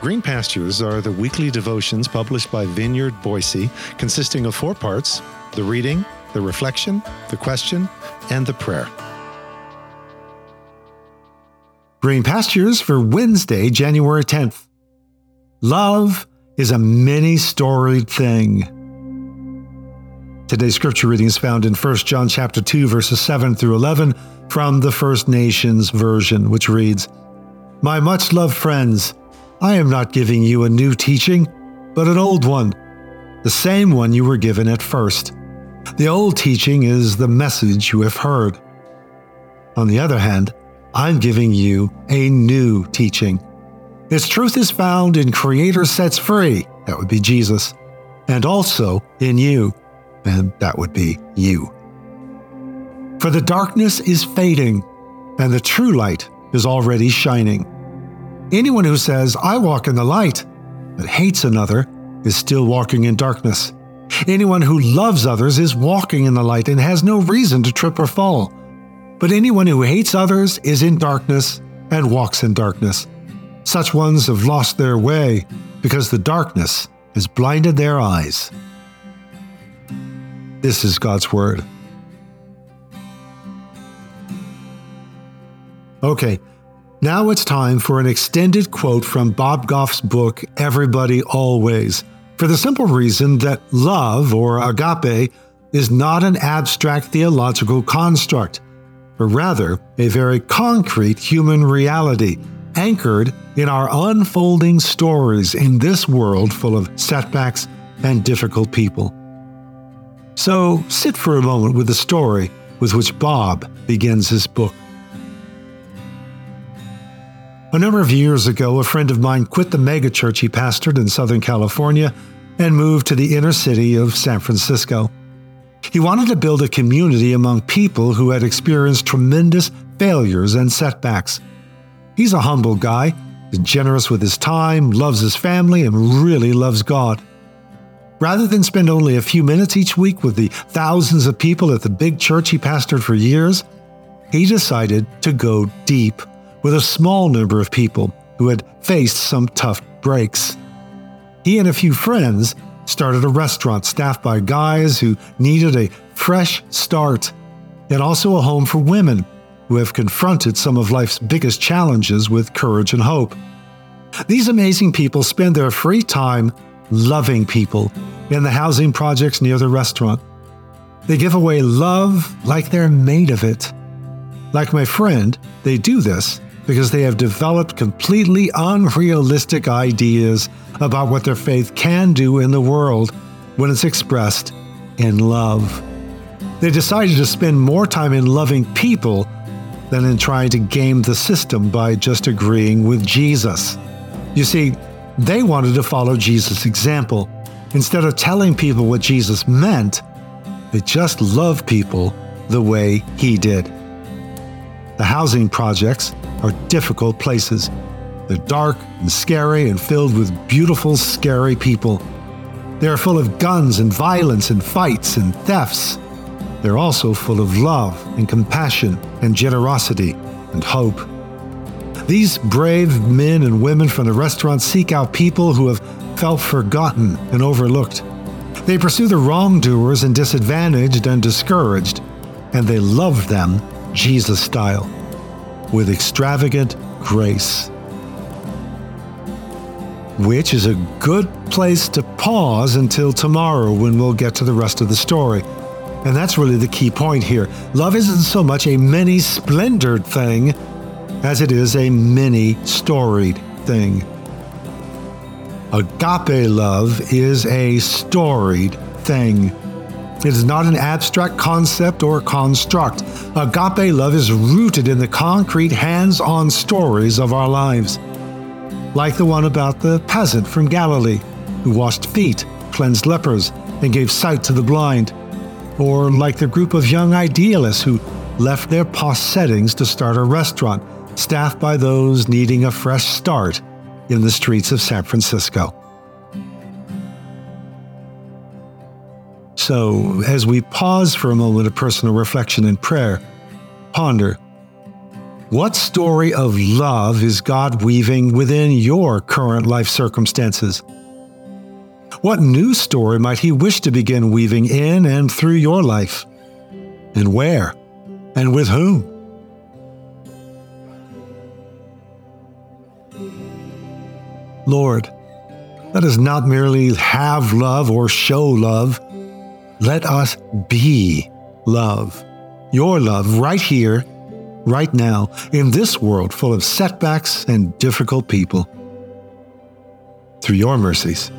Green Pastures are the weekly devotions published by Vineyard Boise, consisting of four parts the reading, the reflection, the question, and the prayer. Green Pastures for Wednesday, January 10th. Love is a many storied thing. Today's scripture reading is found in 1 John chapter 2 verses 7 through 11 from the First Nations version, which reads, My much loved friends, I am not giving you a new teaching, but an old one, the same one you were given at first. The old teaching is the message you have heard. On the other hand, I'm giving you a new teaching. Its truth is found in Creator Sets Free, that would be Jesus, and also in you, and that would be you. For the darkness is fading, and the true light is already shining. Anyone who says, I walk in the light, but hates another, is still walking in darkness. Anyone who loves others is walking in the light and has no reason to trip or fall. But anyone who hates others is in darkness and walks in darkness. Such ones have lost their way because the darkness has blinded their eyes. This is God's Word. Okay, now it's time for an extended quote from Bob Goff's book, Everybody Always, for the simple reason that love, or agape, is not an abstract theological construct, but rather a very concrete human reality, anchored in our unfolding stories in this world full of setbacks and difficult people. So sit for a moment with the story with which Bob begins his book. A number of years ago, a friend of mine quit the megachurch he pastored in Southern California and moved to the inner city of San Francisco. He wanted to build a community among people who had experienced tremendous failures and setbacks. He's a humble guy, generous with his time, loves his family, and really loves God. Rather than spend only a few minutes each week with the thousands of people at the big church he pastored for years, he decided to go deep with a small number of people who had faced some tough breaks. He and a few friends started a restaurant staffed by guys who needed a fresh start, and also a home for women who have confronted some of life's biggest challenges with courage and hope. These amazing people spend their free time loving people in the housing projects near the restaurant. They give away love like they're made of it. Like my friend, they do this because they have developed completely unrealistic ideas about what their faith can do in the world when it's expressed in love. They decided to spend more time in loving people than in trying to game the system by just agreeing with Jesus. You see, they wanted to follow Jesus' example. Instead of telling people what Jesus meant, they just loved people the way he did. The housing projects are difficult places. They're dark and scary and filled with beautiful, scary people. They are full of guns and violence and fights and thefts. They're also full of love and compassion and generosity and hope. These brave men and women from the restaurant seek out people who have felt forgotten and overlooked. They pursue the wrongdoers and disadvantaged and discouraged, and they love them Jesus style with extravagant grace. Which is a good place to pause until tomorrow when we'll get to the rest of the story. And that's really the key point here. Love isn't so much a many splendored thing as it is a many storied thing. Agape love is a storied thing. It is not an abstract concept or construct. Agape love is rooted in the concrete, hands on stories of our lives. Like the one about the peasant from Galilee who washed feet, cleansed lepers, and gave sight to the blind. Or like the group of young idealists who left their posh settings to start a restaurant staffed by those needing a fresh start in the streets of San Francisco. So, as we pause for a moment of personal reflection and prayer, ponder What story of love is God weaving within your current life circumstances? What new story might He wish to begin weaving in and through your life? And where? And with whom? Lord, let us not merely have love or show love. Let us be love. Your love right here, right now, in this world full of setbacks and difficult people. Through your mercies.